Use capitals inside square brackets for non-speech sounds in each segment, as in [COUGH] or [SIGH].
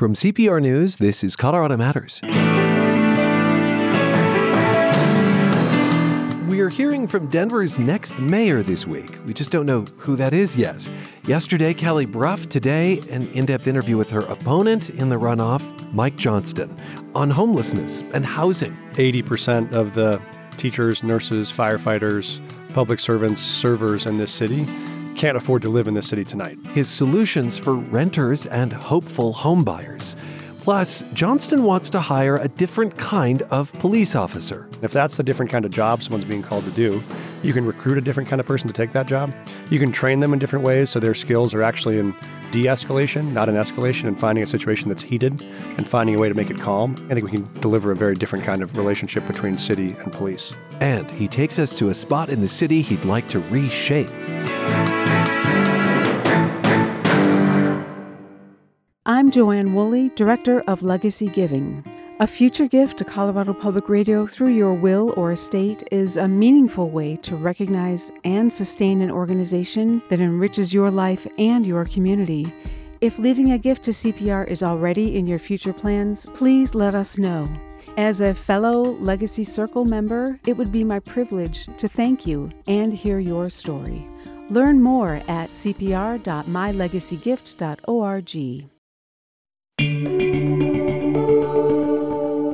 From CPR News, this is Colorado Matters. We are hearing from Denver's next mayor this week. We just don't know who that is yet. Yesterday, Kelly Brough. Today, an in depth interview with her opponent in the runoff, Mike Johnston, on homelessness and housing. 80% of the teachers, nurses, firefighters, public servants, servers in this city can't afford to live in this city tonight. His solutions for renters and hopeful homebuyers. Plus, Johnston wants to hire a different kind of police officer. If that's a different kind of job someone's being called to do, you can recruit a different kind of person to take that job. You can train them in different ways so their skills are actually in de escalation, not in escalation, and finding a situation that's heated and finding a way to make it calm. I think we can deliver a very different kind of relationship between city and police. And he takes us to a spot in the city he'd like to reshape. I'm Joanne Woolley, Director of Legacy Giving. A future gift to Colorado Public Radio through your will or estate is a meaningful way to recognize and sustain an organization that enriches your life and your community. If leaving a gift to CPR is already in your future plans, please let us know. As a fellow Legacy Circle member, it would be my privilege to thank you and hear your story. Learn more at cpr.mylegacygift.org.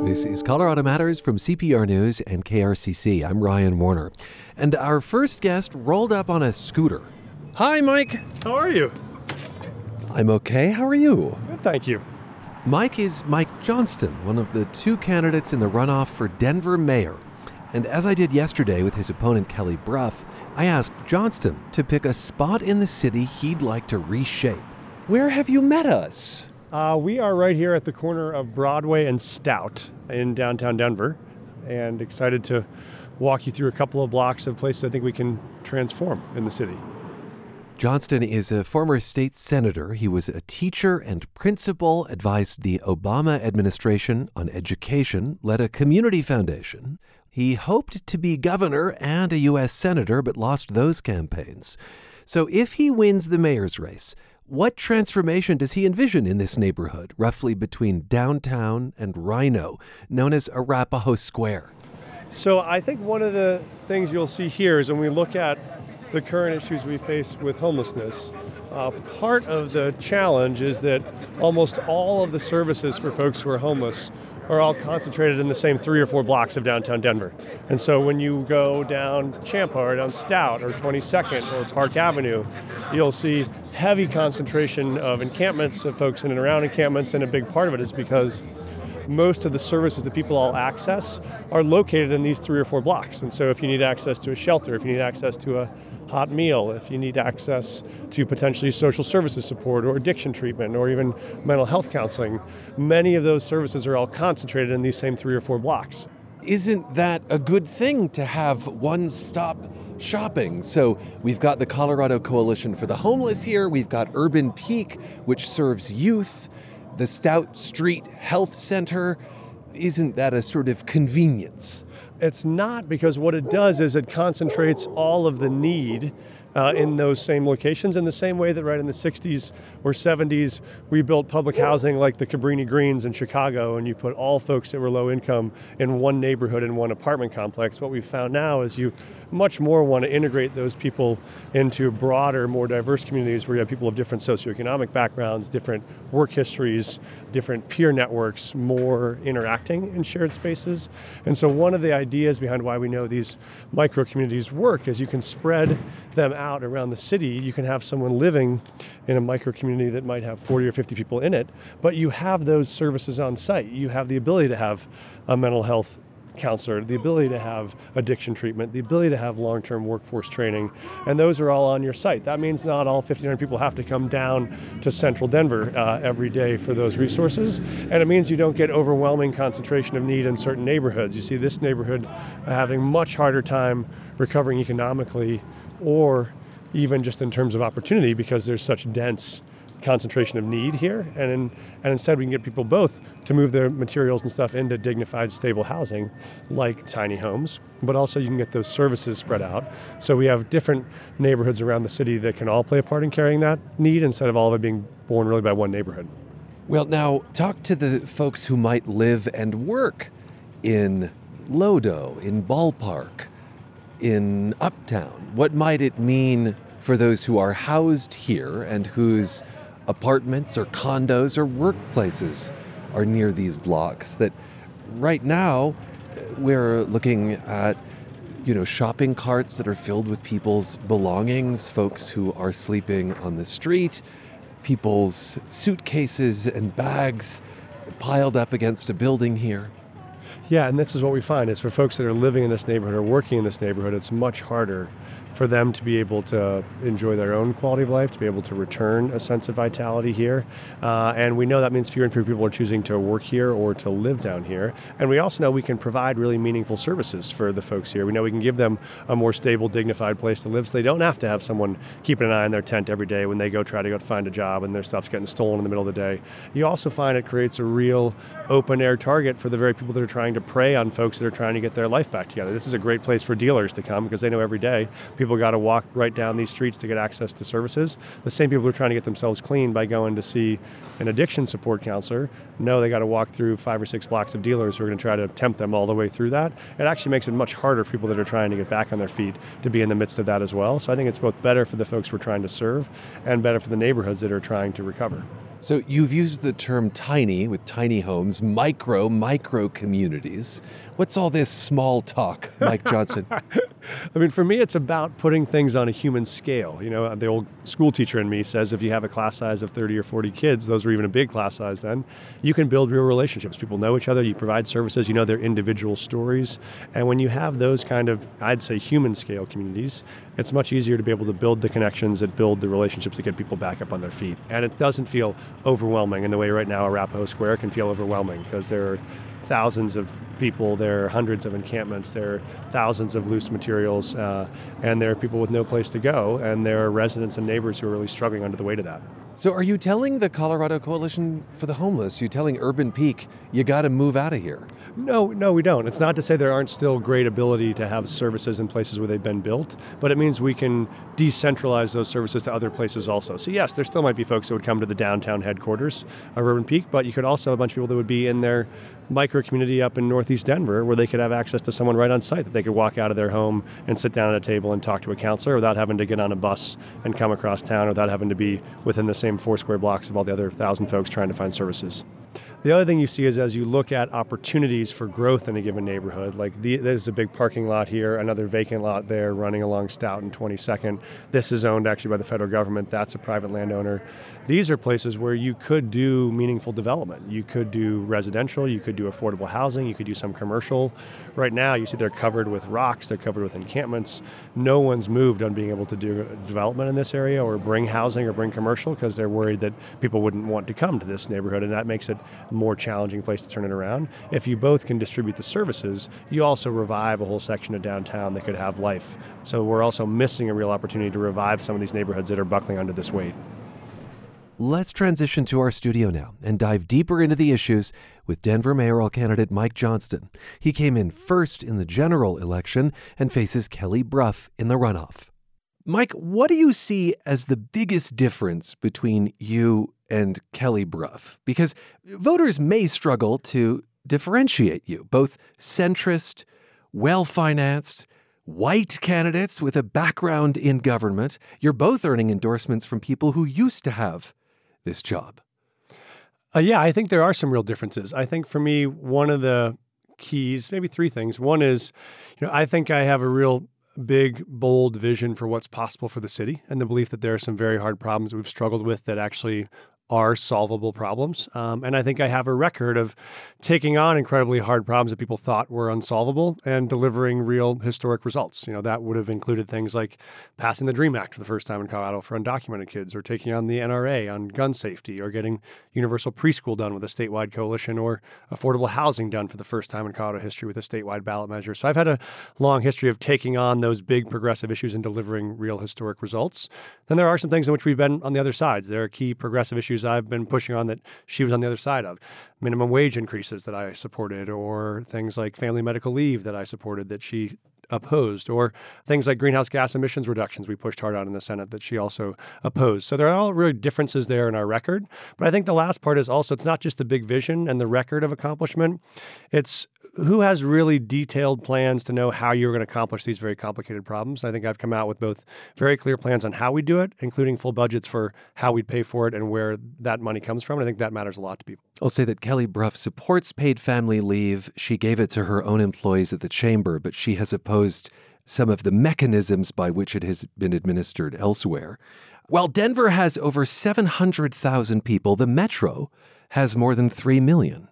This is Colorado Matters from CPR News and KRCC. I'm Ryan Warner. And our first guest rolled up on a scooter. Hi, Mike. How are you? I'm okay. How are you? Good, thank you. Mike is Mike Johnston, one of the two candidates in the runoff for Denver mayor. And as I did yesterday with his opponent Kelly Brough, I asked Johnston to pick a spot in the city he'd like to reshape. Where have you met us? Uh, we are right here at the corner of Broadway and Stout in downtown Denver, and excited to walk you through a couple of blocks of places I think we can transform in the city. Johnston is a former state senator. He was a teacher and principal, advised the Obama administration on education, led a community foundation. He hoped to be governor and a U.S. senator, but lost those campaigns. So if he wins the mayor's race, what transformation does he envision in this neighborhood, roughly between downtown and RiNo, known as Arapahoe Square? So I think one of the things you'll see here is when we look at the current issues we face with homelessness, uh, part of the challenge is that almost all of the services for folks who are homeless are all concentrated in the same three or four blocks of downtown Denver. And so when you go down Champa or down Stout or 22nd or Park Avenue, you'll see heavy concentration of encampments of folks in and around encampments. And a big part of it is because most of the services that people all access are located in these three or four blocks. And so if you need access to a shelter, if you need access to a hot meal, if you need access to potentially social services support or addiction treatment or even mental health counseling, many of those services are all concentrated in these same three or four blocks. Isn't that a good thing to have one stop shopping? So we've got the Colorado Coalition for the Homeless here, we've got Urban Peak, which serves youth, the Stout Street Health Center. Isn't that a sort of convenience? It's not because what it does is it concentrates all of the need uh, in those same locations in the same way that right in the 60s or 70s we built public housing like the Cabrini Greens in Chicago and you put all folks that were low income in one neighborhood in one apartment complex. What we've found now is you much more want to integrate those people into broader, more diverse communities where you have people of different socioeconomic backgrounds, different work histories, different peer networks, more interacting in shared spaces. And so, one of the ideas behind why we know these micro communities work is you can spread them out around the city. You can have someone living in a micro community that might have 40 or 50 people in it, but you have those services on site. You have the ability to have a mental health counselor, the ability to have addiction treatment, the ability to have long term workforce training, and those are all on your site. That means not all 1,500 people have to come down to central Denver uh, every day for those resources, and it means you don't get overwhelming concentration of need in certain neighborhoods. You see this neighborhood having much harder time recovering economically or even just in terms of opportunity because there's such dense concentration of need here, and in, and instead we can get people both to move their materials and stuff into dignified, stable housing, like tiny homes, but also you can get those services spread out. So we have different neighborhoods around the city that can all play a part in carrying that need instead of all of it being born really by one neighborhood. Well, now talk to the folks who might live and work in Lodo, in Ballpark, in Uptown. What might it mean for those who are housed here and whose apartments or condos or workplaces are near these blocks? That right now we're looking at you know shopping carts that are filled with people's belongings, folks who are sleeping on the street, people's suitcases and bags piled up against a building here. Yeah, and this is what we find is for folks that are living in this neighborhood or working in this neighborhood, it's much harder for them to be able to enjoy their own quality of life, to be able to return a sense of vitality here. Uh, and we know that means fewer and fewer people are choosing to work here or to live down here. And we also know we can provide really meaningful services for the folks here. We know we can give them a more stable, dignified place to live so they don't have to have someone keeping an eye on their tent every day when they go try to go find a job and their stuff's getting stolen in the middle of the day. You also find it creates a real open air target for the very people that are trying to prey on folks that are trying to get their life back together. This is a great place for dealers to come because they know every day people people got to walk right down these streets to get access to services. The same people who are trying to get themselves clean by going to see an addiction support counselor know they got to walk through five or six blocks of dealers who are going to try to tempt them all the way through that. It actually makes it much harder for people that are trying to get back on their feet to be in the midst of that as well. So I think it's both better for the folks we're trying to serve and better for the neighborhoods that are trying to recover. So you've used the term tiny with tiny homes, micro, micro communities. What's all this small talk, Mike Johnston? [LAUGHS] I mean, for me, it's about putting things on a human scale. You know, the old school teacher in me says if you have a class size of 30 or 40 kids, those are even a big class size then, you can build real relationships. People know each other, you provide services, you know their individual stories. And when you have those kind of, I'd say, human scale communities, it's much easier to be able to build the connections that build the relationships that get people back up on their feet. And it doesn't feel overwhelming in the way right now Arapahoe Square can feel overwhelming because there are thousands of people, there are hundreds of encampments, there are thousands of loose materials, uh, and there are people with no place to go, and there are residents and neighbors who are really struggling under the weight of that. So, are you telling the Colorado Coalition for the Homeless, you telling Urban Peak, you got to move out of here? No, no, we don't. It's not to say there aren't still great ability to have services in places where they've been built, but it means we can decentralize those services to other places also. So, yes, there still might be folks that would come to the downtown headquarters of Urban Peak, but you could also have a bunch of people that would be in their micro community up in northeast Denver where they could have access to someone right on site that they could walk out of their home and sit down at a table and talk to a counselor without having to get on a bus and come across town without having to be within the same four square blocks of all the other thousand folks trying to find services. The other thing you see is as you look at opportunities for growth in a given neighborhood, like the, there's a big parking lot here, another vacant lot there running along Stout and 22nd. This is owned actually by the federal government. That's a private landowner. These are places where you could do meaningful development. You could do residential, you could do affordable housing, you could do some commercial. Right now, you see they're covered with rocks, they're covered with encampments. No one's moved on being able to do development in this area or bring housing or bring commercial because they're worried that people wouldn't want to come to this neighborhood, and that makes it more challenging place to turn it around. If you both can distribute the services, you also revive a whole section of downtown that could have life. So we're also missing a real opportunity to revive some of these neighborhoods that are buckling under this weight. Let's transition to our studio now and dive deeper into the issues with Denver mayoral candidate Mike Johnston. He came in first in the general election and faces Kelly Brough in the runoff. Mike, what do you see as the biggest difference between you and Kelly Brough? Because voters may struggle to differentiate you, both centrist, well financed, white candidates with a background in government. You're both earning endorsements from people who used to have this job? Uh, yeah, I think there are some real differences. I think for me, one of the keys, maybe three things. One is, you know, I think I have a real big, bold vision for what's possible for the city and the belief that there are some very hard problems we've struggled with that actually are solvable problems. Um, and I think I have a record of taking on incredibly hard problems that people thought were unsolvable and delivering real historic results. You know, that would have included things like passing the DREAM Act for the first time in Colorado for undocumented kids, or taking on the NRA on gun safety, or getting universal preschool done with a statewide coalition, or affordable housing done for the first time in Colorado history with a statewide ballot measure. So I've had a long history of taking on those big progressive issues and delivering real historic results. Then there are some things in which we've been on the other sides. There are key progressive issues issues I've been pushing on that she was on the other side of. Minimum wage increases that I supported, or things like family medical leave that I supported that she opposed, or things like greenhouse gas emissions reductions we pushed hard on in the Senate that she also opposed. So there are all really differences there in our record. But I think the last part is also it's not just the big vision and the record of accomplishment, it's who has really detailed plans to know how you're going to accomplish these very complicated problems. I think I've come out with both very clear plans on how we do it, including full budgets for how we pay for it and where that money comes from. And I think that matters a lot to people. I'll say that Kelly Brough supports paid family leave. She gave it to her own employees at the chamber, but she has opposed some of the mechanisms by which it has been administered elsewhere. While Denver has over 700,000 people, the metro has more than 3 million.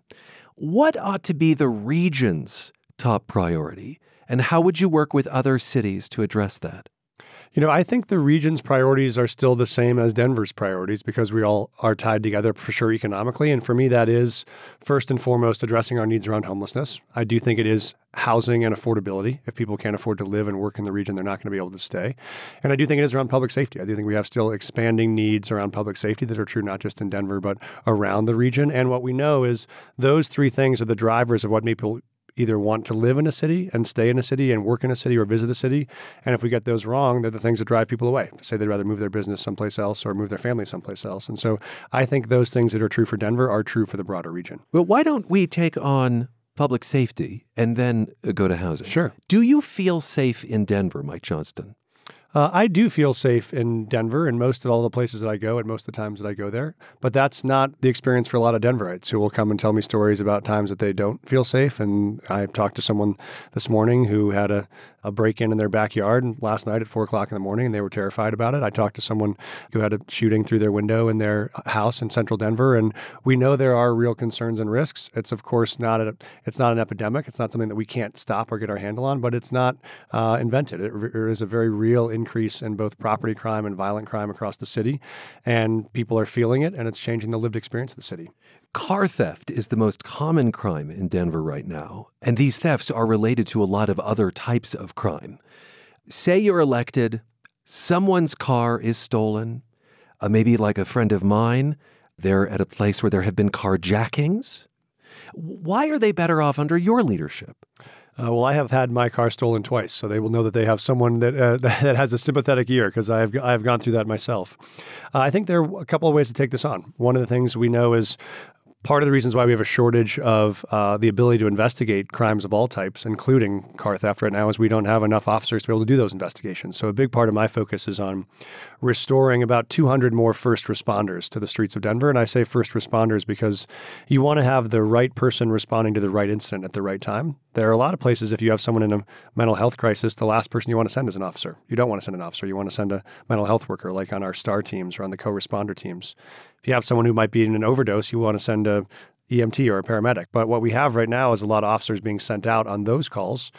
What ought to be the region's top priority, and how would you work with other cities to address that? You know, I think the region's priorities are still the same as Denver's priorities because we all are tied together for sure economically. And for me, that is first and foremost addressing our needs around homelessness. I do think it is housing and affordability. If people can't afford to live and work in the region, they're not going to be able to stay. And I do think it is around public safety. I do think we have still expanding needs around public safety that are true not just in Denver, but around the region. And what we know is those three things are the drivers of what people either want to live in a city and stay in a city and work in a city or visit a city. And if we get those wrong, they're the things that drive people away. Say they'd rather move their business someplace else or move their family someplace else. And so I think those things that are true for Denver are true for the broader region. Well, why don't we take on public safety and then uh, go to housing? Sure. Do you feel safe in Denver, Mike Johnston? Uh, I do feel safe in Denver and most of all the places that I go and most of the times that I go there. But that's not the experience for a lot of Denverites who will come and tell me stories about times that they don't feel safe. And I talked to someone this morning who had a, a break in in their backyard last night at four o'clock in the morning and they were terrified about it. I talked to someone who had a shooting through their window in their house in central Denver. And we know there are real concerns and risks. It's, of course, not, a, it's not an epidemic. It's not something that we can't stop or get our handle on, but it's not uh, invented. It, it is a very real increase in both property crime and violent crime across the city, and people are feeling it, and it's changing the lived experience of the city. Car theft is the most common crime in Denver right now, and these thefts are related to a lot of other types of crime. Say you're elected, someone's car is stolen, uh, maybe like a friend of mine, they're at a place where there have been carjackings. Why are they better off under your leadership? Uh, well, I have had my car stolen twice, so they will know that they have someone that uh, [LAUGHS] that has a sympathetic ear because I have I have gone through that myself. Uh, I think there are a couple of ways to take this on. One of the things we know is part of the reasons why we have a shortage of uh, the ability to investigate crimes of all types, including car theft right now, is we don't have enough officers to be able to do those investigations. So a big part of my focus is on restoring about 200 more first responders to the streets of Denver. And I say first responders because you want to have the right person responding to the right incident at the right time. There are a lot of places, if you have someone in a mental health crisis, the last person you want to send is an officer. You don't want to send an officer. You want to send a mental health worker, like on our STAR teams or on the co responder teams. If you have someone who might be in an overdose, you want to send a EMT or a paramedic. But what we have right now is a lot of officers being sent out on those calls,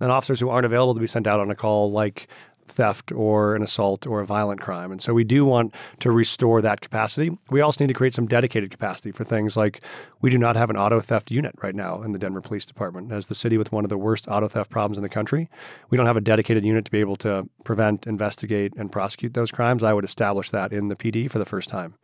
and officers who aren't available to be sent out on a call like theft or an assault or a violent crime. And so we do want to restore that capacity. We also need to create some dedicated capacity for things like we do not have an auto theft unit right now in the Denver Police Department. As the city with one of the worst auto theft problems in the country, we don't have a dedicated unit to be able to prevent, investigate, and prosecute those crimes. I would establish that in the PD for the first time.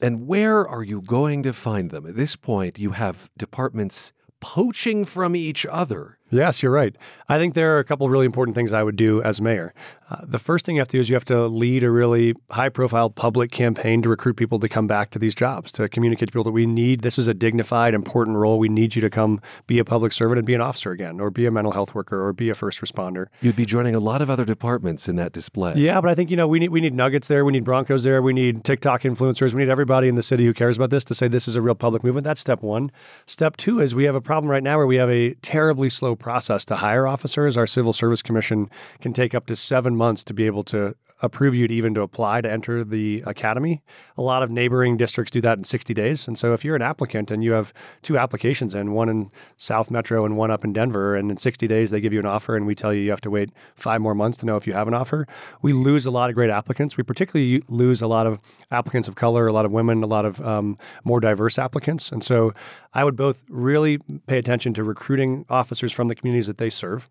And where are you going to find them? At this point, you have departments poaching from each other. Yes, you're right. I think there are a couple of really important things I would do as mayor. Uh, the first thing you have to do is you have to lead a really high profile public campaign to recruit people to come back to these jobs, to communicate to people that we need this is a dignified, important role. We need you to come be a public servant and be an officer again, or be a mental health worker, or be a first responder. You'd be joining a lot of other departments in that display. Yeah, but I think, you know, we need, we need nuggets there. We need Broncos there. We need TikTok influencers. We need everybody in the city who cares about this to say this is a real public movement. That's step one. Step two is we have a problem right now where we have a terribly slow process to hire officers. Our Civil Service Commission can take up to seven months to be able to approve you to even to apply to enter the academy. A lot of neighboring districts do that in 60 days. And so if you're an applicant and you have two applications in, one in South Metro and one up in Denver, and in 60 days they give you an offer and we tell you you have to wait five more months to know if you have an offer, we lose a lot of great applicants. We particularly lose a lot of applicants of color, a lot of women, a lot of um, more diverse applicants. And so I would both really pay attention to recruiting officers from the communities that they serve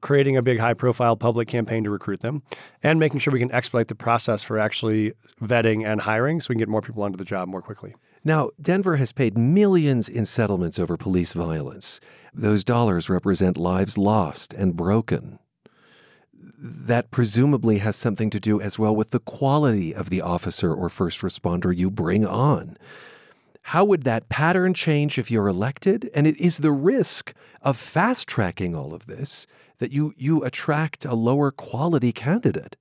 creating a big high profile public campaign to recruit them and making sure we can expedite the process for actually vetting and hiring so we can get more people onto the job more quickly. Now, Denver has paid millions in settlements over police violence. Those dollars represent lives lost and broken. That presumably has something to do as well with the quality of the officer or first responder you bring on. How would that pattern change if you're elected? And it is the risk of fast tracking all of this that you, you attract a lower quality candidate.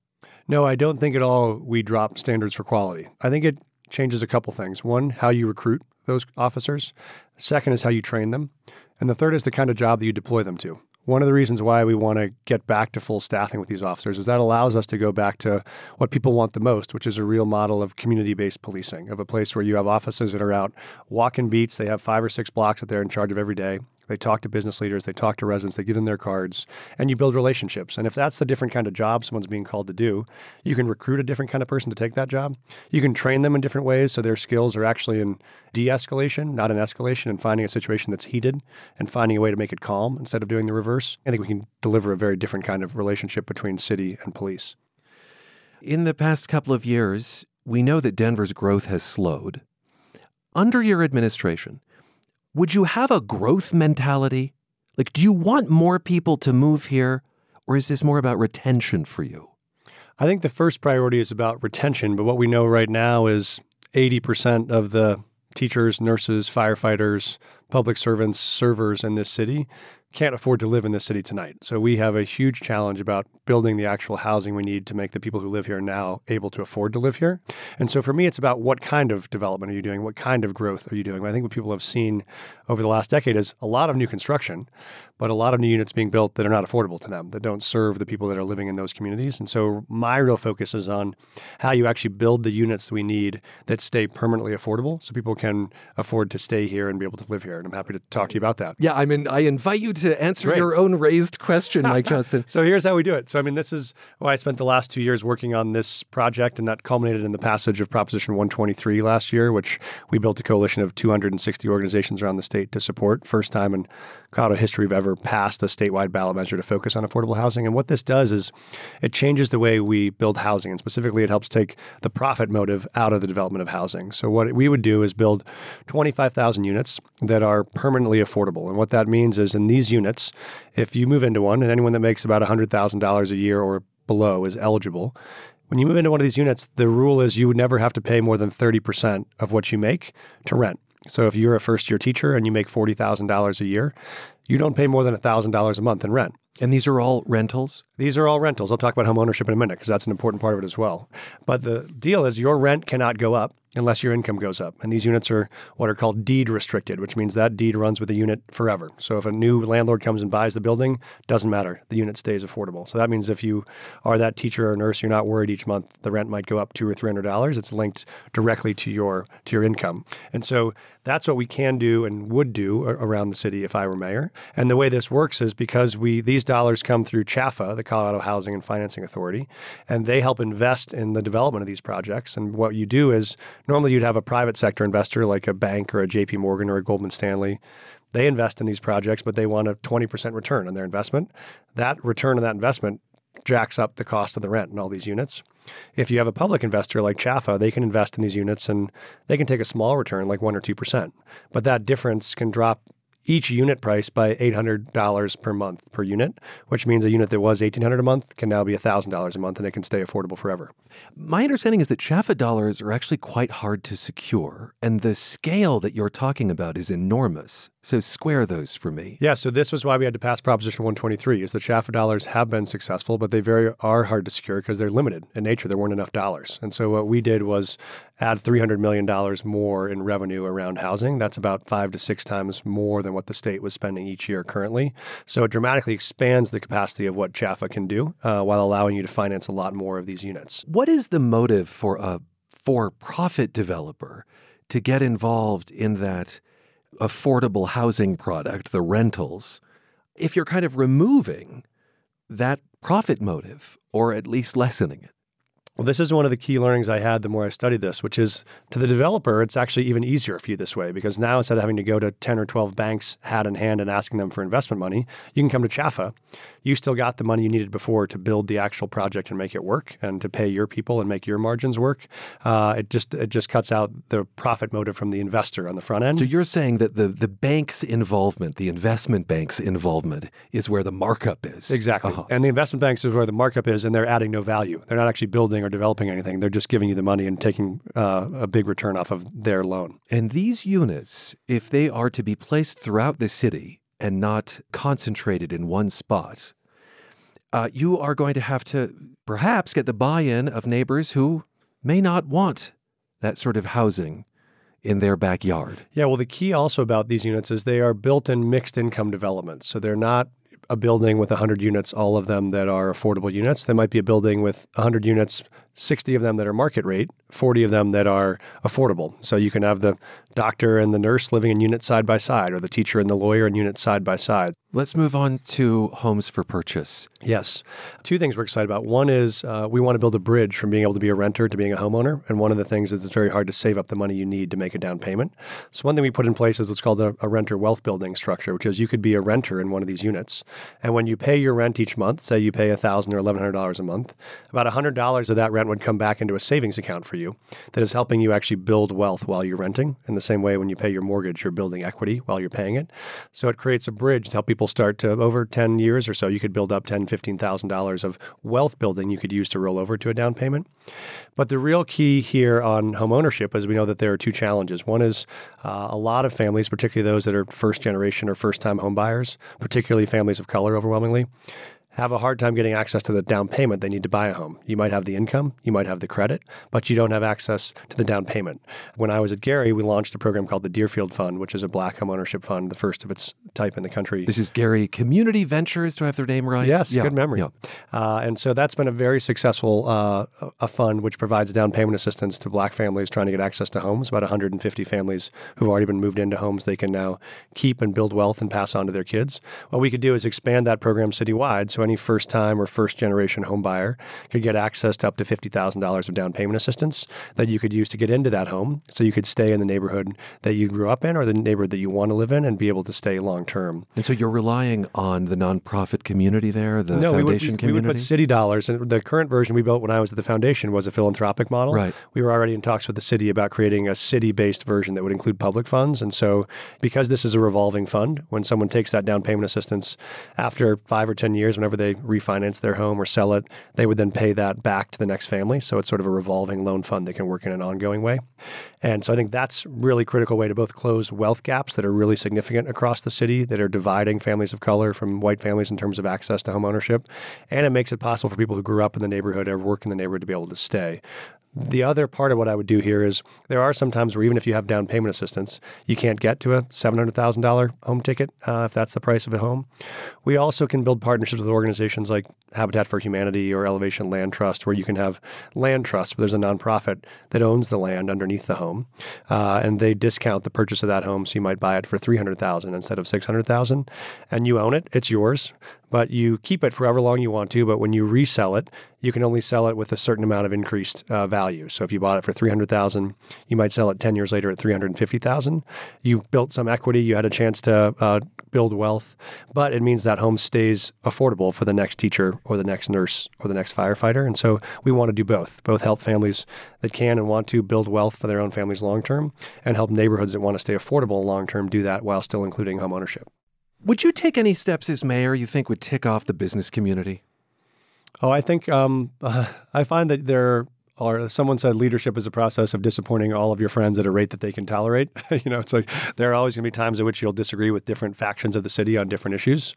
No, I don't think at all we drop standards for quality. I think it changes a couple things. One, how you recruit those officers. Second is how you train them. And the third is the kind of job that you deploy them to. One of the reasons why we want to get back to full staffing with these officers is that allows us to go back to what people want the most, which is a real model of community based policing, of a place where you have officers that are out walking beats. They have five or six blocks that they're in charge of every day. They talk to business leaders, they talk to residents, they give them their cards, and you build relationships. And if that's the different kind of job someone's being called to do, you can recruit a different kind of person to take that job. You can train them in different ways so their skills are actually in de escalation, not in escalation, and finding a situation that's heated and finding a way to make it calm instead of doing the reverse. I think we can deliver a very different kind of relationship between city and police. In the past couple of years, we know that Denver's growth has slowed. Under your administration, would you have a growth mentality? Like, do you want more people to move here, or is this more about retention for you? I think the first priority is about retention, but what we know right now is 80% of the teachers, nurses, firefighters, public servants, servers in this city can't afford to live in this city tonight. So we have a huge challenge about building the actual housing we need to make the people who live here now able to afford to live here. And so for me, it's about what kind of development are you doing? What kind of growth are you doing? I think what people have seen over the last decade is a lot of new construction, but a lot of new units being built that are not affordable to them, that don't serve the people that are living in those communities. And so my real focus is on how you actually build the units that we need that stay permanently affordable so people can afford to stay here and be able to live here. And I'm happy to talk to you about that. Yeah, I mean, I invite you to answer Great. your own raised question, Mike [LAUGHS] Johnston. so here's how we do it. So, I mean, this is why I spent the last two years working on this project, and that culminated in the passage of Proposition 123 last year, which we built a coalition of 260 organizations around the state to support. First time in Colorado history we've ever passed a statewide ballot measure to focus on affordable housing. And what this does is it changes the way we build housing, and specifically, it helps take the profit motive out of the development of housing. So, what we would do is build 25,000 units that are permanently affordable. And what that means is in these units, if you move into one, and anyone that makes about $100,000 a year or below is eligible, when you move into one of these units, the rule is you would never have to pay more than 30% of what you make to rent. So if you're a first year teacher and you make $40,000 a year, you don't pay more than $1,000 a month in rent. And these are all rentals? These are all rentals. I'll talk about home ownership in a minute because that's an important part of it as well. But the deal is your rent cannot go up unless your income goes up. And these units are what are called deed restricted, which means that deed runs with the unit forever. So if a new landlord comes and buys the building, doesn't matter. The unit stays affordable. So that means if you are that teacher or nurse, you're not worried each month the rent might go up two or three hundred dollars. It's linked directly to your to your income. And so that's what we can do and would do around the city if I were mayor. And the way this works is because we these dollars come through CHFA, the Colorado Housing and Financing Authority, and they help invest in the development of these projects. And what you do is normally you'd have a private sector investor like a bank or a JP Morgan or a Goldman Stanley. They invest in these projects, but they want a 20% return on their investment. That return on that investment jacks up the cost of the rent in all these units. If you have a public investor like CHFA, they can invest in these units and they can take a small return, like 1% or 2%. But that difference can drop each unit price by $800 per month per unit, which means a unit that was 1,800 a month can now be $1,000 a month and it can stay affordable forever. My understanding is that CHFA dollars are actually quite hard to secure, and the scale that you're talking about is enormous. So square those for me. Yeah, so this was why we had to pass Proposition 123, is the CHFA dollars have been successful, but they very are hard to secure because they're limited in nature. There weren't enough dollars. And so what we did was add $300 million more in revenue around housing. That's about five to six times more than what the state was spending each year currently. So it dramatically expands the capacity of what CHFA can do uh, while allowing you to finance a lot more of these units. What is the motive for a for profit developer to get involved in that affordable housing product, the rentals, if you're kind of removing that profit motive or at least lessening it? Well, this is one of the key learnings I had the more I studied this, which is to the developer, it's actually even easier for you this way because now instead of having to go to 10 or 12 banks hat in hand and asking them for investment money, you can come to CHFA. You still got the money you needed before to build the actual project and make it work and to pay your people and make your margins work. Uh, it just it just cuts out the profit motive from the investor on the front end. So you're saying that the, the bank's involvement, the investment bank's involvement, is where the markup is. Exactly. Uh-huh. And the investment banks is where the markup is, and they're adding no value. They're not actually building or developing anything. They're just giving you the money and taking uh, a big return off of their loan. And these units, if they are to be placed throughout the city and not concentrated in one spot, uh, you are going to have to perhaps get the buy in of neighbors who may not want that sort of housing in their backyard. Yeah, well, the key also about these units is they are built in mixed income developments. So they're not a building with 100 units, all of them that are affordable units. There might be a building with 100 units, 60 of them that are market rate, 40 of them that are affordable. So you can have the doctor and the nurse living in units side by side, or the teacher and the lawyer in units side by side. Let's move on to homes for purchase. Yes. Two things we're excited about. One is uh, we want to build a bridge from being able to be a renter to being a homeowner. And one of the things is it's very hard to save up the money you need to make a down payment. So, one thing we put in place is what's called a, a renter wealth building structure, which is you could be a renter in one of these units. And when you pay your rent each month, say you pay 1,000 or $1,100 a month, about $100 of that rent would come back into a savings account for you that is helping you actually build wealth while you're renting. In the same way, when you pay your mortgage, you're building equity while you're paying it. So, it creates a bridge to help people start to over 10 years or so, you could build up $10,000, $15,000 of wealth building you could use to roll over to a down payment. But the real key here on home ownership is we know that there are two challenges. One is uh, a lot of families, particularly those that are first generation or first time home buyers, particularly families of color overwhelmingly, have a hard time getting access to the down payment they need to buy a home. You might have the income, you might have the credit, but you don't have access to the down payment. When I was at Gary, we launched a program called the Deerfield Fund, which is a black home ownership fund, the first of its type in the country. This is Gary Community Ventures. Do I have their name right? Yes, yeah. good memory. Yeah. Uh, and so that's been a very successful uh, a fund which provides down payment assistance to black families trying to get access to homes. About 150 families who've already been moved into homes they can now keep and build wealth and pass on to their kids. What we could do is expand that program citywide. So any first time or first generation home buyer could get access to up to $50,000 of down payment assistance that you could use to get into that home. So you could stay in the neighborhood that you grew up in or the neighborhood that you want to live in and be able to stay long term. And so you're relying on the nonprofit community there, the no, foundation we would, we, community? We would put city dollars. And the current version we built when I was at the foundation was a philanthropic model. Right. We were already in talks with the city about creating a city based version that would include public funds. And so because this is a revolving fund, when someone takes that down payment assistance after five or 10 years, whenever they refinance their home or sell it, they would then pay that back to the next family. So it's sort of a revolving loan fund that can work in an ongoing way. And so I think that's really critical way to both close wealth gaps that are really significant across the city that are dividing families of color from white families in terms of access to home ownership. And it makes it possible for people who grew up in the neighborhood or work in the neighborhood to be able to stay. The other part of what I would do here is there are some times where even if you have down payment assistance, you can't get to a $700,000 home ticket uh, if that's the price of a home. We also can build partnerships with organizations like Habitat for Humanity or Elevation Land Trust, where you can have land trusts, where there's a nonprofit that owns the land underneath the home, uh, and they discount the purchase of that home, so you might buy it for 300000 instead of 600000 and you own it, it's yours but you keep it for however long you want to. But when you resell it, you can only sell it with a certain amount of increased uh, value. So if you bought it for three hundred thousand, you might sell it ten years later at three hundred and fifty thousand. You built some equity, you had a chance to uh, build wealth, but it means that home stays affordable for the next teacher or the next nurse or the next firefighter. And so we want to do both, both help families that can and want to build wealth for their own families long term, and help neighborhoods that want to stay affordable long term do that while still including home ownership. Would you take any steps as mayor you think would tick off the business community? Oh, I think um, uh, [LAUGHS] I find that there are. Someone said leadership is a process of disappointing all of your friends at a rate that they can tolerate. [LAUGHS] you know, it's like there are always going to be times in which you'll disagree with different factions of the city on different issues.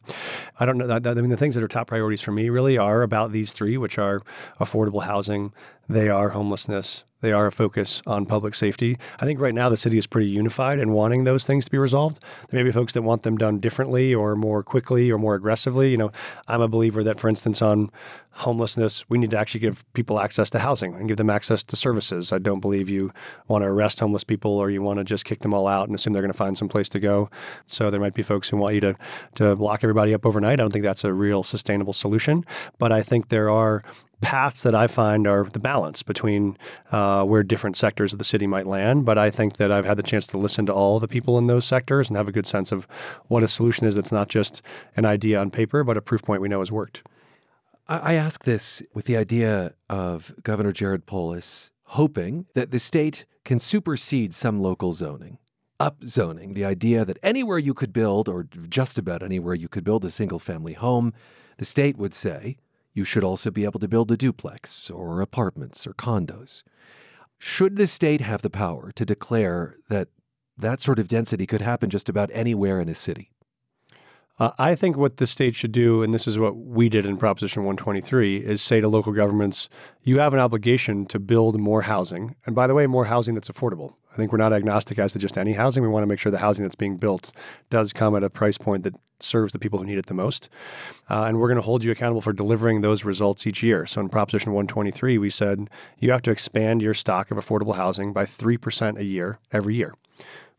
I don't know. That, I mean, the things that are top priorities for me really are about these three, which are affordable housing, they are homelessness, they are a focus on public safety. I think right now the city is pretty unified in wanting those things to be resolved. There may be folks that want them done differently or more quickly or more aggressively. You know, I'm a believer that, for instance, on homelessness. We need to actually give people access to housing and give them access to services. I don't believe you want to arrest homeless people or you want to just kick them all out and assume they're going to find some place to go. So there might be folks who want you to to lock everybody up overnight. I don't think that's a real sustainable solution. But I think there are paths that I find are the balance between uh, where different sectors of the city might land. But I think that I've had the chance to listen to all the people in those sectors and have a good sense of what a solution is that's not just an idea on paper, but a proof point we know has worked. I ask this with the idea of Governor Jared Polis hoping that the state can supersede some local zoning. Upzoning, the idea that anywhere you could build, or just about anywhere you could build a single family home, the state would say, you should also be able to build a duplex or apartments or condos. Should the state have the power to declare that that sort of density could happen just about anywhere in a city? Uh, I think what the state should do, and this is what we did in Proposition 123, is say to local governments, you have an obligation to build more housing. And by the way, more housing that's affordable. I think we're not agnostic as to just any housing. We want to make sure the housing that's being built does come at a price point that serves the people who need it the most. Uh, and we're going to hold you accountable for delivering those results each year. So in Proposition 123, we said you have to expand your stock of affordable housing by 3% a year every year.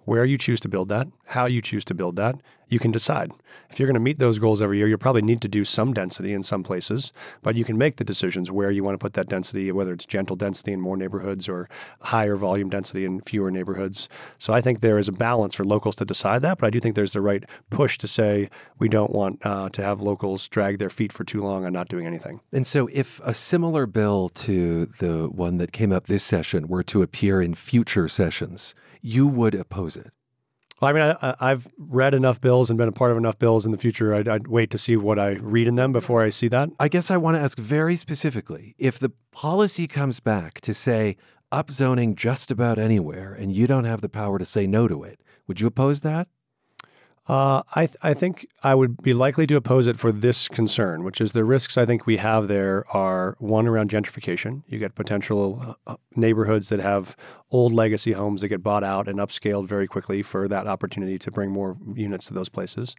Where you choose to build that, how you choose to build that, you can decide. If you're going to meet those goals every year, you'll probably need to do some density in some places, but you can make the decisions where you want to put that density, whether it's gentle density in more neighborhoods or higher volume density in fewer neighborhoods. So I think there is a balance for locals to decide that, but I do think there's the right push to say we don't want uh, to have locals drag their feet for too long on not doing anything. And so if a similar bill to the one that came up this session were to appear in future sessions, you would oppose it. Well, I mean, I, have read enough bills and been a part of enough bills in the future. I'd, I'd, wait to see what I read in them before I see that. I guess I want to ask very specifically if the policy comes back to say upzoning just about anywhere and you don't have the power to say no to it, would you oppose that? Uh, I, th- I think I would be likely to oppose it for this concern, which is the risks I think we have there are one around gentrification. You get potential uh, neighborhoods that have old legacy homes that get bought out and upscaled very quickly for that opportunity to bring more units to those places.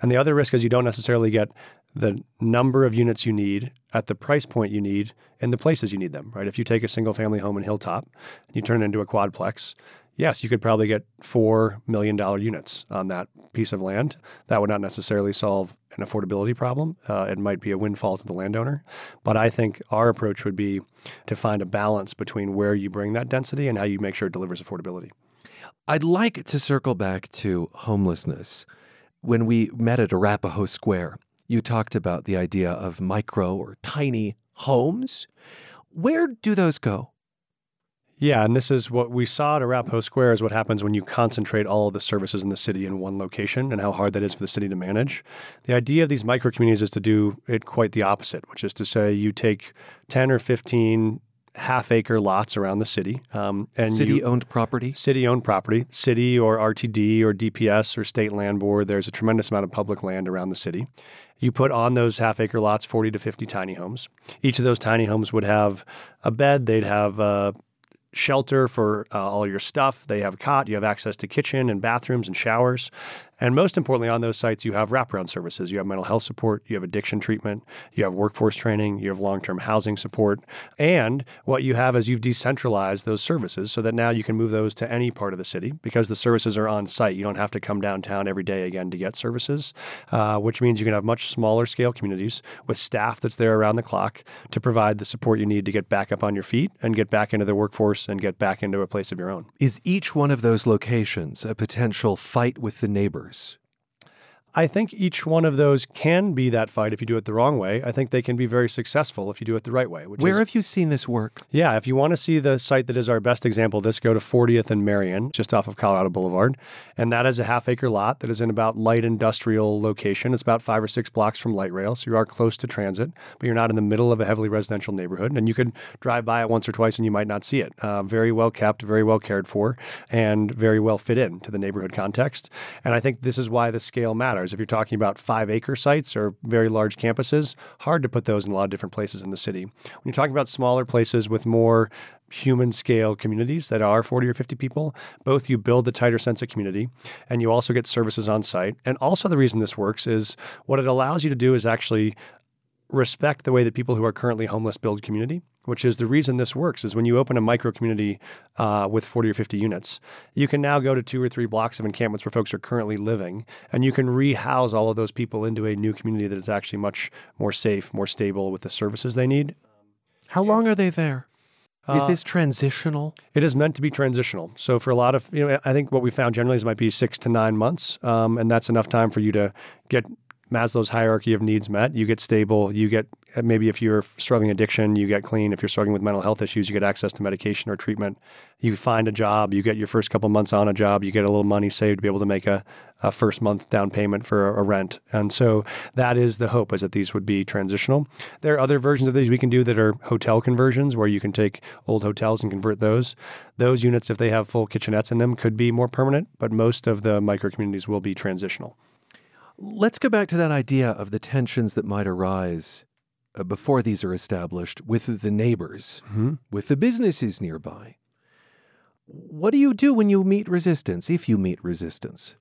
And the other risk is you don't necessarily get the number of units you need at the price point you need in the places you need them, right? If you take a single family home in Hilltop and you turn it into a quadplex, yes, you could probably get $4 million units on that piece of land. That would not necessarily solve an affordability problem. Uh, it might be a windfall to the landowner. But I think our approach would be to find a balance between where you bring that density and how you make sure it delivers affordability. I'd like to circle back to homelessness. When we met at Arapahoe Square, you talked about the idea of micro or tiny homes. Where do those go? Yeah, and this is what we saw at Arapahoe Square is what happens when you concentrate all of the services in the city in one location and how hard that is for the city to manage. The idea of these micro communities is to do it quite the opposite, which is to say you take 10 or 15 half acre lots around the city. Um, and city owned property? City owned property. City or RTD or DPS or state land board, there's a tremendous amount of public land around the city. You put on those half acre lots 40 to 50 tiny homes. Each of those tiny homes would have a bed, they'd have uh, shelter for uh, all your stuff. They have a cot. You have access to kitchen and bathrooms and showers. And most importantly, on those sites, you have wraparound services. You have mental health support, you have addiction treatment, you have workforce training, you have long term housing support. And what you have is you've decentralized those services so that now you can move those to any part of the city because the services are on site. You don't have to come downtown every day again to get services, uh, which means you can have much smaller scale communities with staff that's there around the clock to provide the support you need to get back up on your feet and get back into the workforce and get back into a place of your own. Is each one of those locations a potential fight with the neighbors? Years. I think each one of those can be that fight if you do it the wrong way. I think they can be very successful if you do it the right way. Where is, have you seen this work? Yeah, if you want to see the site that is our best example, of this go to 40th and Marion, just off of Colorado Boulevard, and that is a half acre lot that is in about light industrial location. It's about five or six blocks from light rail, so you are close to transit, but you're not in the middle of a heavily residential neighborhood, and you could drive by it once or twice and you might not see it. Uh, very well kept, very well cared for, and very well fit in to the neighborhood context. And I think this is why the scale matters. If you're talking about five acre sites or very large campuses, hard to put those in a lot of different places in the city. When you're talking about smaller places with more human scale communities that are 40 or 50 people, both you build a tighter sense of community and you also get services on site. And also, the reason this works is what it allows you to do is actually respect the way that people who are currently homeless build community, which is the reason this works is when you open a micro community uh, with 40 or 50 units, you can now go to two or three blocks of encampments where folks are currently living, and you can rehouse all of those people into a new community that is actually much more safe, more stable with the services they need. How long are they there? Is Uh, this transitional? It is meant to be transitional. So for a lot of, you know, I think what we found generally is it might be six to nine months, um, and that's enough time for you to get Maslow's hierarchy of needs met. You get stable. You get maybe if you're struggling addiction, you get clean. If you're struggling with mental health issues, you get access to medication or treatment. You find a job. You get your first couple months on a job. You get a little money saved to be able to make a, a first month down payment for a, a rent. And so that is the hope is that these would be transitional. There are other versions of these we can do that are hotel conversions where you can take old hotels and convert those. Those units, if they have full kitchenettes in them, could be more permanent, but most of the micro communities will be transitional. Let's go back to that idea of the tensions that might arise uh, before these are established with the neighbors, with the businesses nearby. What do you do when you meet resistance, if you meet resistance?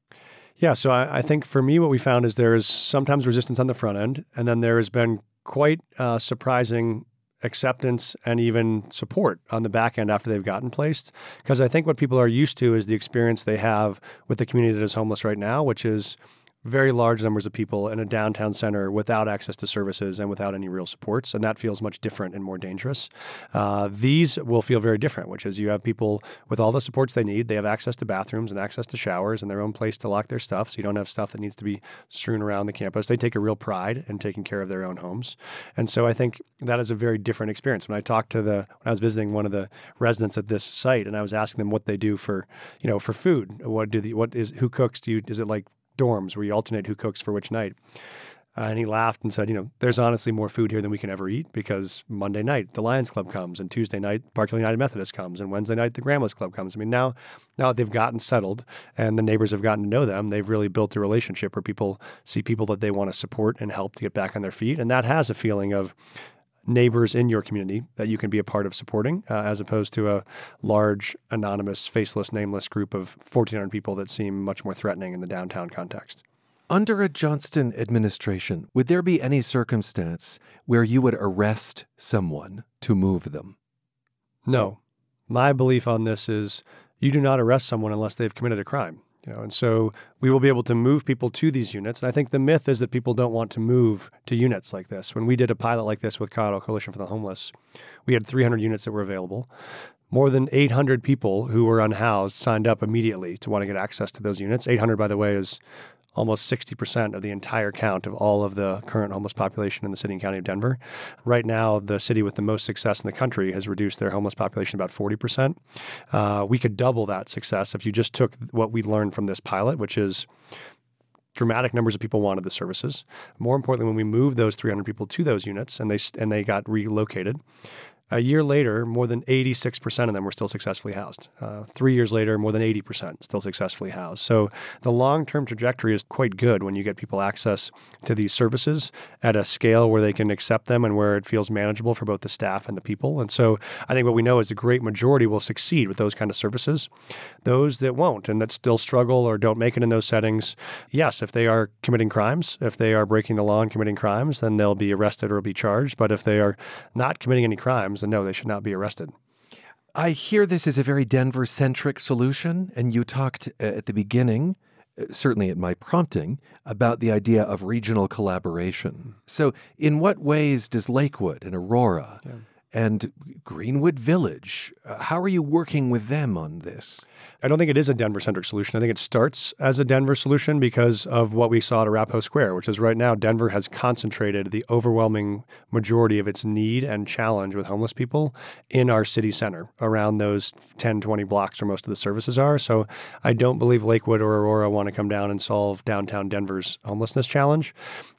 Yeah, so I, I think for me, what we found is there is sometimes resistance on the front end, and then there has been quite uh, surprising acceptance and even support on the back end after they've gotten placed. Because I think what people are used to is the experience they have with the community that is homeless right now, which is very large numbers of people in a downtown center without access to services and without any real supports. And that feels much different and more dangerous. Uh, these will feel very different, which is you have people with all the supports they need. They have access to bathrooms and access to showers and their own place to lock their stuff. So you don't have stuff that needs to be strewn around the campus. They take a real pride in taking care of their own homes. And so I think that is a very different experience. When I talked to the, when I was visiting one of the residents at this site and I was asking them what they do for, you know, for food, what do the, what is, who cooks? Do you, is it like dorms where you alternate who cooks for which night. Uh, and he laughed and said, You know, there's honestly more food here than we can ever eat because Monday night the Lions Club comes, and Tuesday night Park Hill United Methodist comes, and Wednesday night the Grandma's Club comes. I mean, now, now they've gotten settled and the neighbors have gotten to know them, they've really built a relationship where people see people that they want to support and help to get back on their feet. And that has a feeling of neighbors in your community that you can be a part of supporting, uh, as opposed to a large, anonymous, faceless, nameless group of 1,400 people that seem much more threatening in the downtown context. Under a Johnston administration, would there be any circumstance where you would arrest someone to move them? No. My belief on this is you do not arrest someone unless they've committed a crime. You know, and so we will be able to move people to these units. And I think the myth is that people don't want to move to units like this. When we did a pilot like this with Colorado Coalition for the Homeless, we had 300 units that were available. More than 800 people who were unhoused signed up immediately to want to get access to those units. 800, by the way, is almost 60% of the entire count of all of the current homeless population in the city and county of Denver. Right now, the city with the most success in the country has reduced their homeless population about 40%. Uh, we could double that success if you just took what we learned from this pilot, which is dramatic numbers of people wanted the services. More importantly, when we moved those 300 people to those units and they and they got relocated, a year later, more than 86% of them were still successfully housed. Uh, three years later, more than 80% still successfully housed. So the long term trajectory is quite good when you get people access to these services at a scale where they can accept them and where it feels manageable for both the staff and the people. And so I think what we know is a great majority will succeed with those kind of services. Those that won't and that still struggle or don't make it in those settings, yes, if they are committing crimes, if they are breaking the law and committing crimes, then they'll be arrested or be charged. But if they are not committing any crimes, then no, they should not be arrested. I hear this is a very Denver centric solution, and you talked uh, at the beginning, uh, certainly at my prompting, about the idea of regional collaboration. So, in what ways does Lakewood and Aurora and Greenwood Village, uh, how are you working with them on this? I don't think it is a Denver centric solution. I think it starts as a Denver solution because of what we saw at Arapahoe Square, which is right now Denver has concentrated the overwhelming majority of its need and challenge with homeless people in our city center around those 10, 20 blocks where most of the services are. So I don't believe Lakewood or Aurora want to come down and solve downtown Denver's homelessness challenge.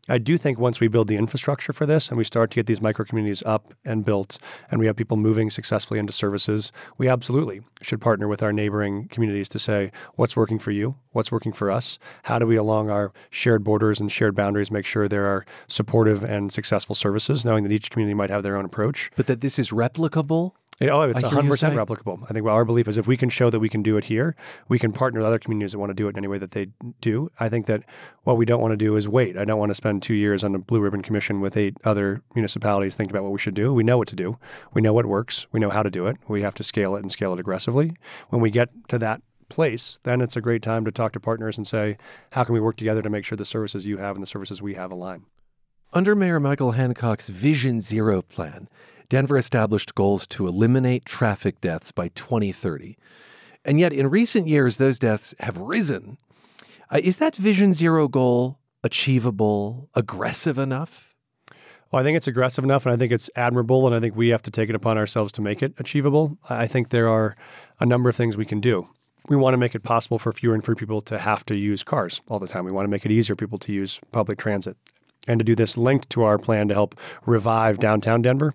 I do think once we build the infrastructure for this and we start to get these micro communities up and built and we have people moving successfully into services, we absolutely should partner with our neighboring communities to say what's working for you, what's working for us, how do we along our shared borders and shared boundaries make sure there are supportive and successful services, knowing that each community might have their own approach. But that this is replicable oh, it's you 100% replicable. I think our belief is if we can show that we can do it here, we can partner with other communities that want to do it in any way that they do. I think that what we don't want to do is wait. I don't want to spend two years on a blue ribbon commission with eight other municipalities thinking about what we should do. We know what to do. We know what works. We know how to do it. We have to scale it and scale it aggressively. When we get to that place, then it's a great time to talk to partners and say, how can we work together to make sure the services you have and the services we have align? Under Mayor Michael Hancock's Vision Zero plan, Denver established goals to eliminate traffic deaths by 2030. And yet, in recent years, those deaths have risen. Uh, is that Vision Zero goal achievable, aggressive enough? Well, I think it's aggressive enough, and I think it's admirable, and I think we have to take it upon ourselves to make it achievable. I think there are a number of things we can do. We want to make it possible for fewer and fewer people to have to use cars all the time. We want to make it easier for people to use public transit and to do this linked to our plan to help revive downtown Denver.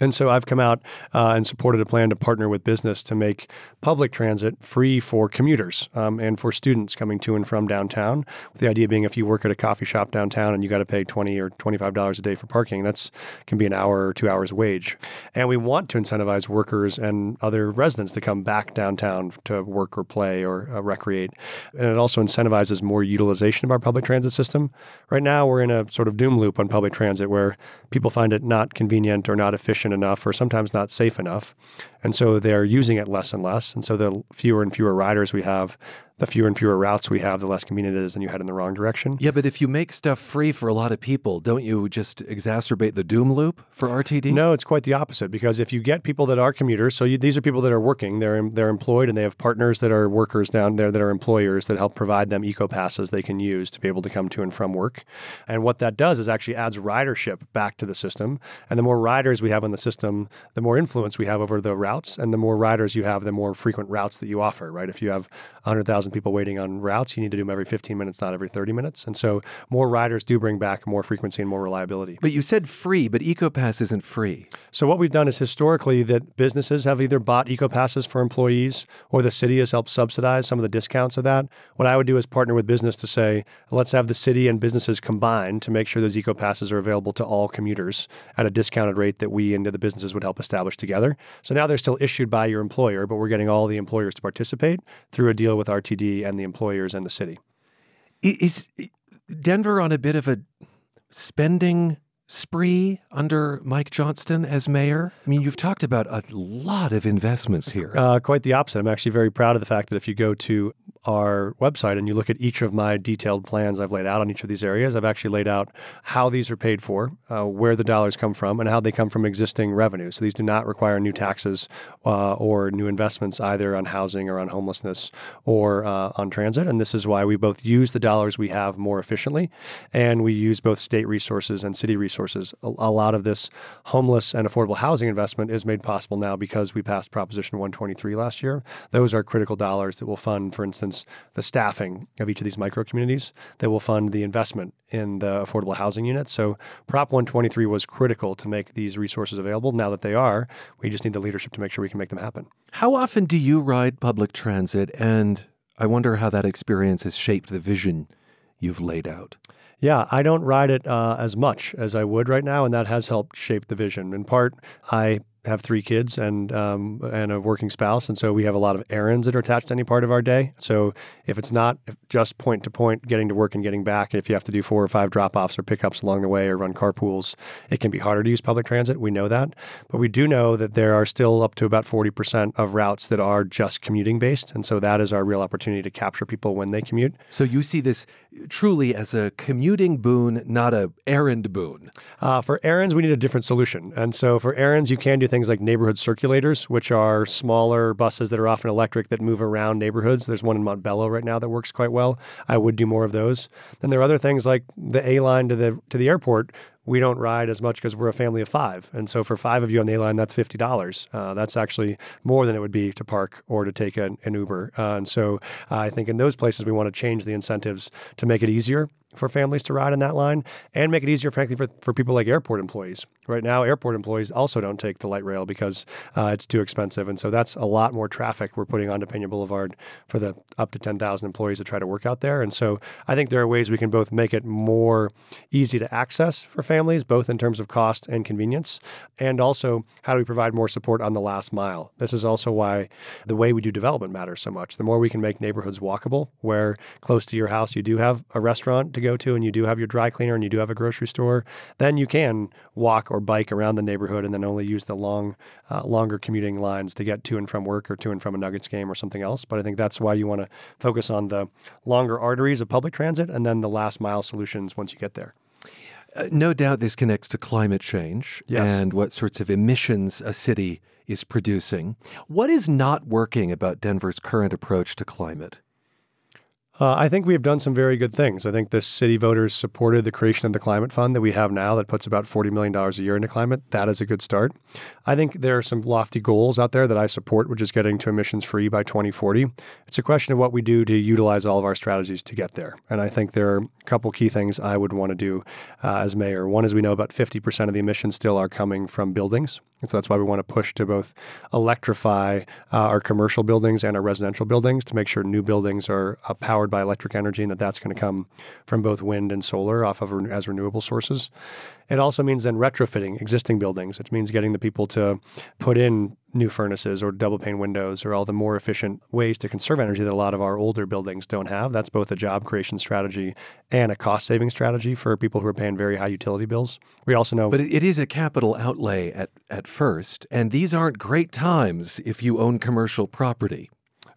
And so I've come out uh, and supported a plan to partner with business to make public transit free for commuters um, and for students coming to and from downtown. With the idea being, if you work at a coffee shop downtown and you got to pay twenty or twenty-five dollars a day for parking, that's can be an hour or two hours wage. And we want to incentivize workers and other residents to come back downtown to work or play or uh, recreate. And it also incentivizes more utilization of our public transit system. Right now, we're in a sort of doom loop on public transit where people find it not convenient or not efficient enough or sometimes not safe enough. And so they're using it less and less. And so the fewer and fewer riders we have, the fewer and fewer routes we have, the less convenient it is, and you head in the wrong direction. Yeah, but if you make stuff free for a lot of people, don't you just exacerbate the doom loop for RTD? No, it's quite the opposite because if you get people that are commuters, so you, these are people that are working, they're they're employed, and they have partners that are workers down there that are employers that help provide them eco passes they can use to be able to come to and from work. And what that does is actually adds ridership back to the system. And the more riders we have on the system, the more influence we have over the routes, and the more riders you have, the more frequent routes that you offer. Right? If you have 100,000 people waiting on routes, you need to do them every 15 minutes, not every 30 minutes. And so more riders do bring back more frequency and more reliability. But you said free, but EcoPass isn't free. So what we've done is historically that businesses have either bought eco passes for employees or the city has helped subsidize some of the discounts of that. What I would do is partner with business to say, let's have the city and businesses combine to make sure those eco passes are available to all commuters at a discounted rate that we and the businesses would help establish together. So now they're still issued by your employer, but we're getting all the employers to participate through a deal with RTD and the employers and the city. Is Denver on a bit of a spending spree under Mike Johnston as mayor? I mean, you've talked about a lot of investments here. Uh, quite the opposite. I'm actually very proud of the fact that if you go to our website and you look at each of my detailed plans I've laid out on each of these areas, I've actually laid out how these are paid for, uh, where the dollars come from, and how they come from existing revenue. So these do not require new taxes uh, or new investments either on housing or on homelessness or uh, on transit. And this is why we both use the dollars we have more efficiently, and we use both state resources and city resources. A, a lot of this homeless and affordable housing investment is made possible now because we passed Proposition 123 last year. Those are critical dollars that will fund, for instance, the staffing of each of these micro communities that will fund the investment in the affordable housing units. So Prop 123 was critical to make these resources available. Now that they are, we just need the leadership to make sure we can make them happen. How often do you ride public transit? And I wonder how that experience has shaped the vision you've laid out. Yeah, I don't ride it uh, as much as I would right now, and that has helped shape the vision. In part, I have three kids and um, and a working spouse, and so we have a lot of errands that are attached to any part of our day. So if it's not just point to point, getting to work and getting back, if you have to do four or five drop offs or pickups along the way or run carpools, it can be harder to use public transit. We know that, but we do know that there are still up to about forty percent of routes that are just commuting based, and so that is our real opportunity to capture people when they commute. So you see this truly as a commuting boon, not a errand boon. Uh, for errands, we need a different solution, and so for errands, you can do things like neighborhood circulators, which are smaller buses that are often electric that move around neighborhoods. There's one in Montbello right now that works quite well. I would do more of those. Then there are other things like the A line to the to the airport. We don't ride as much because we're a family of five, and so for five of you on the A line, that's fifty dollars. Uh, that's actually more than it would be to park or to take an, an Uber. Uh, and so uh, I think in those places we want to change the incentives to make it easier for families to ride in that line and make it easier, frankly, for, for people like airport employees. Right now, airport employees also don't take the light rail because uh, it's too expensive. And so that's a lot more traffic we're putting onto Pena Boulevard for the up to 10,000 employees that try to work out there. And so I think there are ways we can both make it more easy to access for families, both in terms of cost and convenience, and also how do we provide more support on the last mile. This is also why the way we do development matters so much. The more we can make neighborhoods walkable, where close to your house you do have a restaurant to go to and you do have your dry cleaner and you do have a grocery store, then you can walk or bike around the neighborhood and then only use the long, uh, longer commuting lines to get to and from work or to and from a Nuggets game or something else. But I think that's why you want to focus on the longer arteries of public transit and then the last mile solutions once you get there. Uh, no doubt this connects to climate change yes. and what sorts of emissions a city is producing. What is not working about Denver's current approach to climate? Uh, I think we have done some very good things. I think the city voters supported the creation of the climate fund that we have now that puts about $40 million a year into climate. That is a good start. I think there are some lofty goals out there that I support, which is getting to emissions free by 2040. It's a question of what we do to utilize all of our strategies to get there. And I think there are a couple key things I would want to do uh, as mayor. One is we know about 50% of the emissions still are coming from buildings. And so that's why we want to push to both electrify uh, our commercial buildings and our residential buildings to make sure new buildings are uh, powered by electric energy and that that's going to come from both wind and solar off of as renewable sources. It also means then retrofitting existing buildings. It means getting the people to put in new furnaces or double pane windows or all the more efficient ways to conserve energy that a lot of our older buildings don't have. That's both a job creation strategy and a cost saving strategy for people who are paying very high utility bills. We also know But it is a capital outlay at at first, and these aren't great times if you own commercial property.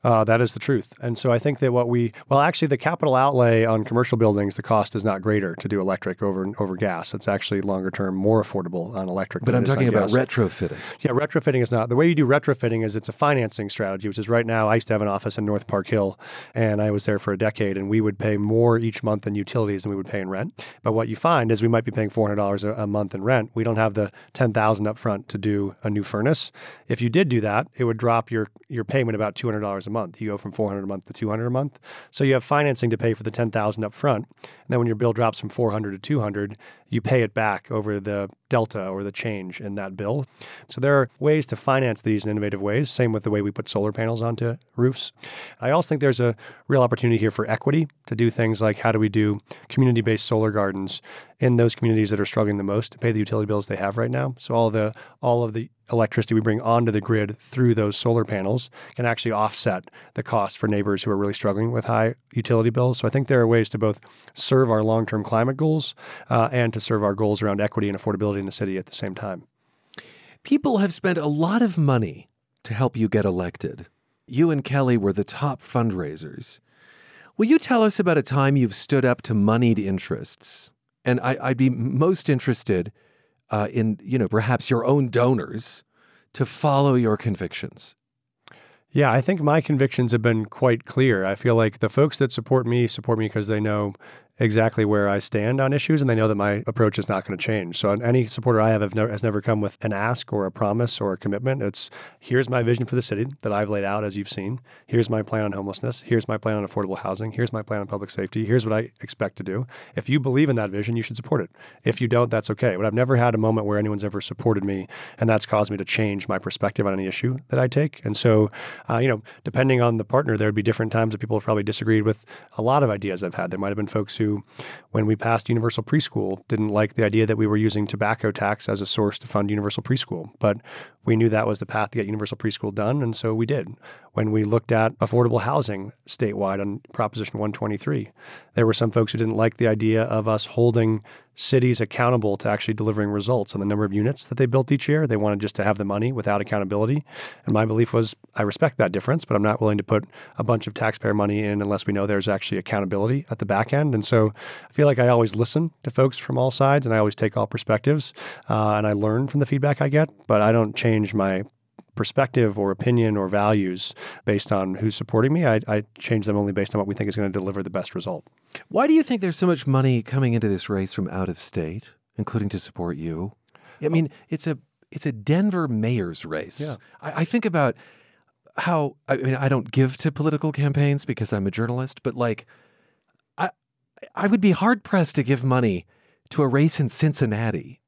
Uh, that is the truth. And so I think that what we, well, actually, the capital outlay on commercial buildings, the cost is not greater to do electric over over gas. It's actually longer term more affordable on electric. But I'm talking about gas. retrofitting. Yeah, retrofitting is not. The way you do retrofitting is it's a financing strategy, which is right now, I used to have an office in North Park Hill, and I was there for a decade, and we would pay more each month in utilities than we would pay in rent. But what you find is we might be paying $400 a, a month in rent. We don't have the 10000 up front to do a new furnace. If you did do that, it would drop your, your payment about $200 a month. You go from 400 a month to 200 a month. So you have financing to pay for the 10,000 up front. And then when your bill drops from 400 to 200, you pay it back over the delta or the change in that bill. So there are ways to finance these in innovative ways. Same with the way we put solar panels onto roofs. I also think there's a real opportunity here for equity to do things like how do we do community-based solar gardens in those communities that are struggling the most to pay the utility bills they have right now. So all the all of the electricity we bring onto the grid through those solar panels can actually offset the cost for neighbors who are really struggling with high utility bills. So I think there are ways to both serve our long-term climate goals uh, and to serve our goals around equity and affordability in the city at the same time. People have spent a lot of money to help you get elected. You and Kelly were the top fundraisers. Will you tell us about a time you've stood up to moneyed interests? And I, would be most interested uh, in, you know, perhaps your own donors to follow your convictions. Yeah, I think my convictions have been quite clear. I feel like the folks that support me support me because they know exactly where I stand on issues, and they know that my approach is not going to change. So, any supporter I have, have has never come with an ask or a promise or a commitment. It's here's my vision for the city that I've laid out, as you've seen. Here's my plan on homelessness. Here's my plan on affordable housing. Here's my plan on public safety. Here's what I expect to do. If you believe in that vision, you should support it. If you don't, that's okay. But I've never had a moment where anyone's ever supported me, and that's caused me to change my perspective on any issue that I take. And so, uh, you know, depending on the partner, there would be different times that people have probably disagreed with a lot of ideas I've had. There might have been folks who when we passed universal preschool, didn't like the idea that we were using tobacco tax as a source to fund universal preschool. But we knew that was the path to get universal preschool done, and so we did. When we looked at affordable housing statewide on Proposition 123, there were some folks who didn't like the idea of us holding cities accountable to actually delivering results on the number of units that they built each year. They wanted just to have the money without accountability. And my belief was I respect that difference, but I'm not willing to put a bunch of taxpayer money in unless we know there's actually accountability at the back end. And so I feel like I always listen to folks from all sides and I always take all perspectives uh, and I learn from the feedback I get, but I don't change my perspective or opinion or values based on who's supporting me. I, I change them only based on what we think is going to deliver the best result. Why do you think there's so much money coming into this race from out of state, including to support you? I mean, it's a it's a Denver mayor's race. Yeah. I, I think about how I mean I don't give to political campaigns because I'm a journalist, but like I would be hard pressed to give money to a race in Cincinnati.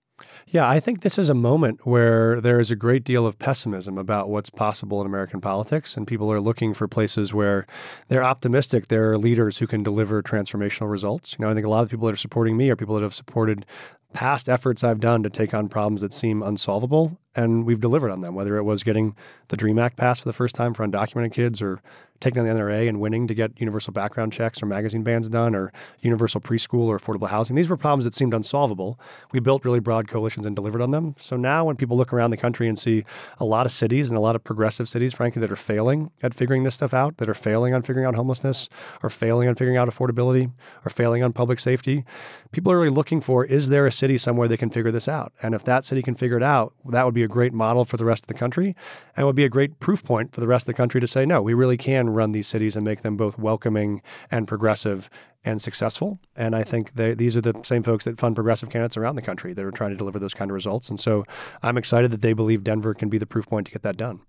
Yeah, I think this is a moment where there is a great deal of pessimism about what's possible in American politics, and people are looking for places where they're optimistic. There are leaders who can deliver transformational results. You know, I think a lot of people that are supporting me are people that have supported past efforts I've done to take on problems that seem unsolvable, and we've delivered on them, whether it was getting the DREAM Act passed for the first time for undocumented kids or taking on the NRA and winning to get universal background checks or magazine bans done or universal preschool or affordable housing. These were problems that seemed unsolvable. We built really broad coalitions and delivered on them. So now when people look around the country and see a lot of cities and a lot of progressive cities, frankly, that are failing at figuring this stuff out, that are failing on figuring out homelessness, or failing on figuring out affordability, or failing on public safety, people are really looking for is there a city somewhere they can figure this out? And if that city can figure it out, that would be a great model for the rest of the country and would be a great proof point for the rest of the country to say, no, we really can run these cities and make them both welcoming and progressive and successful. And I think they, these are the same folks that fund progressive candidates around the country that are trying to deliver those kind of results. And so I'm excited that they believe Denver can be the proof point to get that done.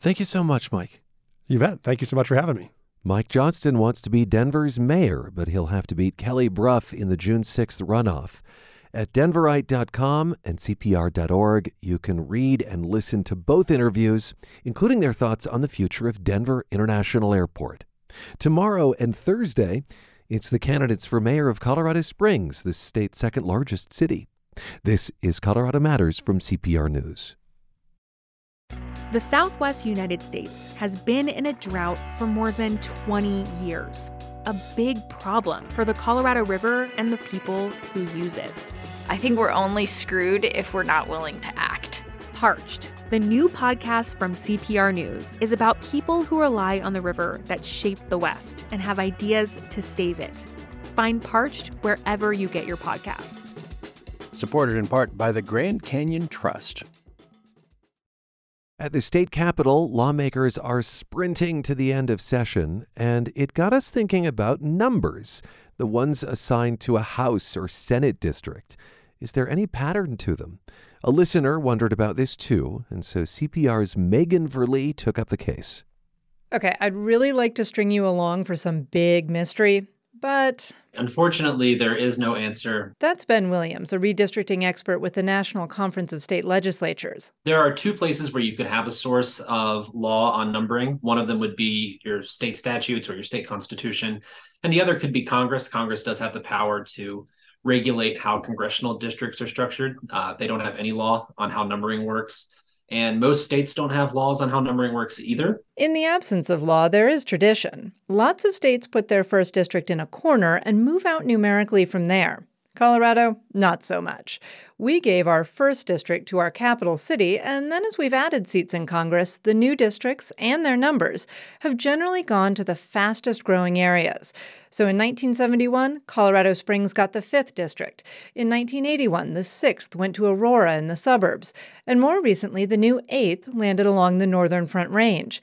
Thank you so much, Mike. You bet. Thank you so much for having me. Mike Johnston wants to be Denver's mayor, but he'll have to beat Kelly Brough in the June 6th runoff. At denverite.com and cpr.org, you can read and listen to both interviews, including their thoughts on the future of Denver International Airport. Tomorrow and Thursday, it's the candidates for mayor of Colorado Springs, the state's second largest city. This is Colorado Matters from CPR News. The Southwest United States has been in a drought for more than 20 years. A big problem for the Colorado River and the people who use it. I think we're only screwed if we're not willing to act. Parched, the new podcast from CPR News, is about people who rely on the river that shaped the West and have ideas to save it. Find Parched wherever you get your podcasts. Supported in part by the Grand Canyon Trust. At the state capitol, lawmakers are sprinting to the end of session, and it got us thinking about numbers, the ones assigned to a House or Senate district. Is there any pattern to them? A listener wondered about this too, and so CPR's Megan Verlee took up the case. Okay, I'd really like to string you along for some big mystery, but unfortunately, there is no answer. That's Ben Williams, a redistricting expert with the National Conference of State Legislatures. There are two places where you could have a source of law on numbering. One of them would be your state statutes or your state constitution, and the other could be Congress. Congress does have the power to regulate how congressional districts are structured. Uh, they don't have any law on how numbering works. And most states don't have laws on how numbering works either. In the absence of law, there is tradition. Lots of states put their first district in a corner and move out numerically from there. Colorado, not so much. We gave our first district to our capital city, and then as we've added seats in Congress, the new districts and their numbers have generally gone to the fastest growing areas. So in 1971, Colorado Springs got the 5th district. In 1981, the 6th went to Aurora in the suburbs. And more recently, the new 8th landed along the Northern Front Range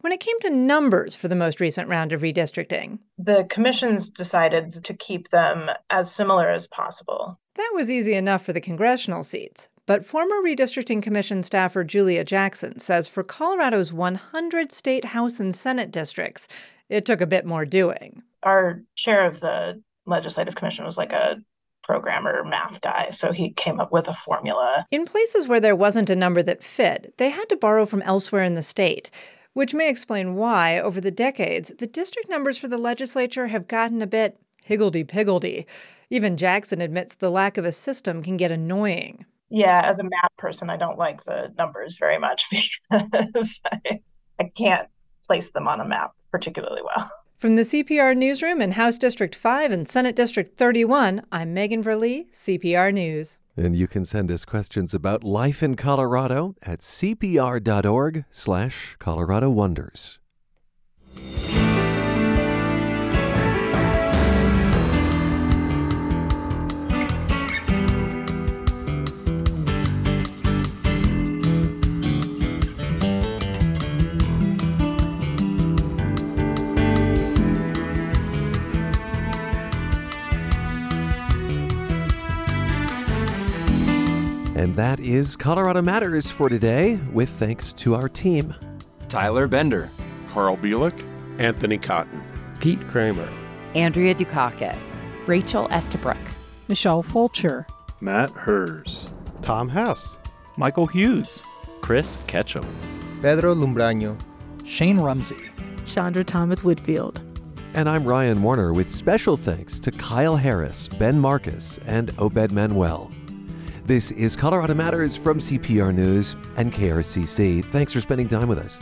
when it came to numbers for the most recent round of redistricting. The commissions decided to keep them as similar as possible. That was easy enough for the congressional seats. But former Redistricting Commission staffer Julia Jackson says for Colorado's 100 state House and Senate districts, it took a bit more doing. Our chair of the Legislative Commission was like a programmer math guy, so he came up with a formula. In places where there wasn't a number that fit, they had to borrow from elsewhere in the state which may explain why, over the decades, the district numbers for the legislature have gotten a bit higgledy-piggledy. Even Jackson admits the lack of a system can get annoying. Yeah, as a math person, I don't like the numbers very much [LAUGHS] because I, I can't place them on a map particularly well. From the CPR newsroom in House District 5 and Senate District 31, I'm Megan Verlee, CPR News. And you can send us questions about life in Colorado at cpr.org slash Colorado Wonders. And that is Colorado Matters for today, with thanks to our team. Tyler Bender, Carl Bielek, Anthony Cotton, Pete Kramer, Andrea Dukakis, Rachel Estabrook, Michelle Fulcher, Matt Hers, Tom Hess, Michael Hughes, Chris Ketchum, Pedro Lumbraño, Shane Rumsey, Chandra Thomas Whitfield. And I'm Ryan Warner with special thanks to Kyle Harris, Ben Marcus, and Obed Manuel. This is Colorado Matters from CPR News and KRCC. Thanks for spending time with us.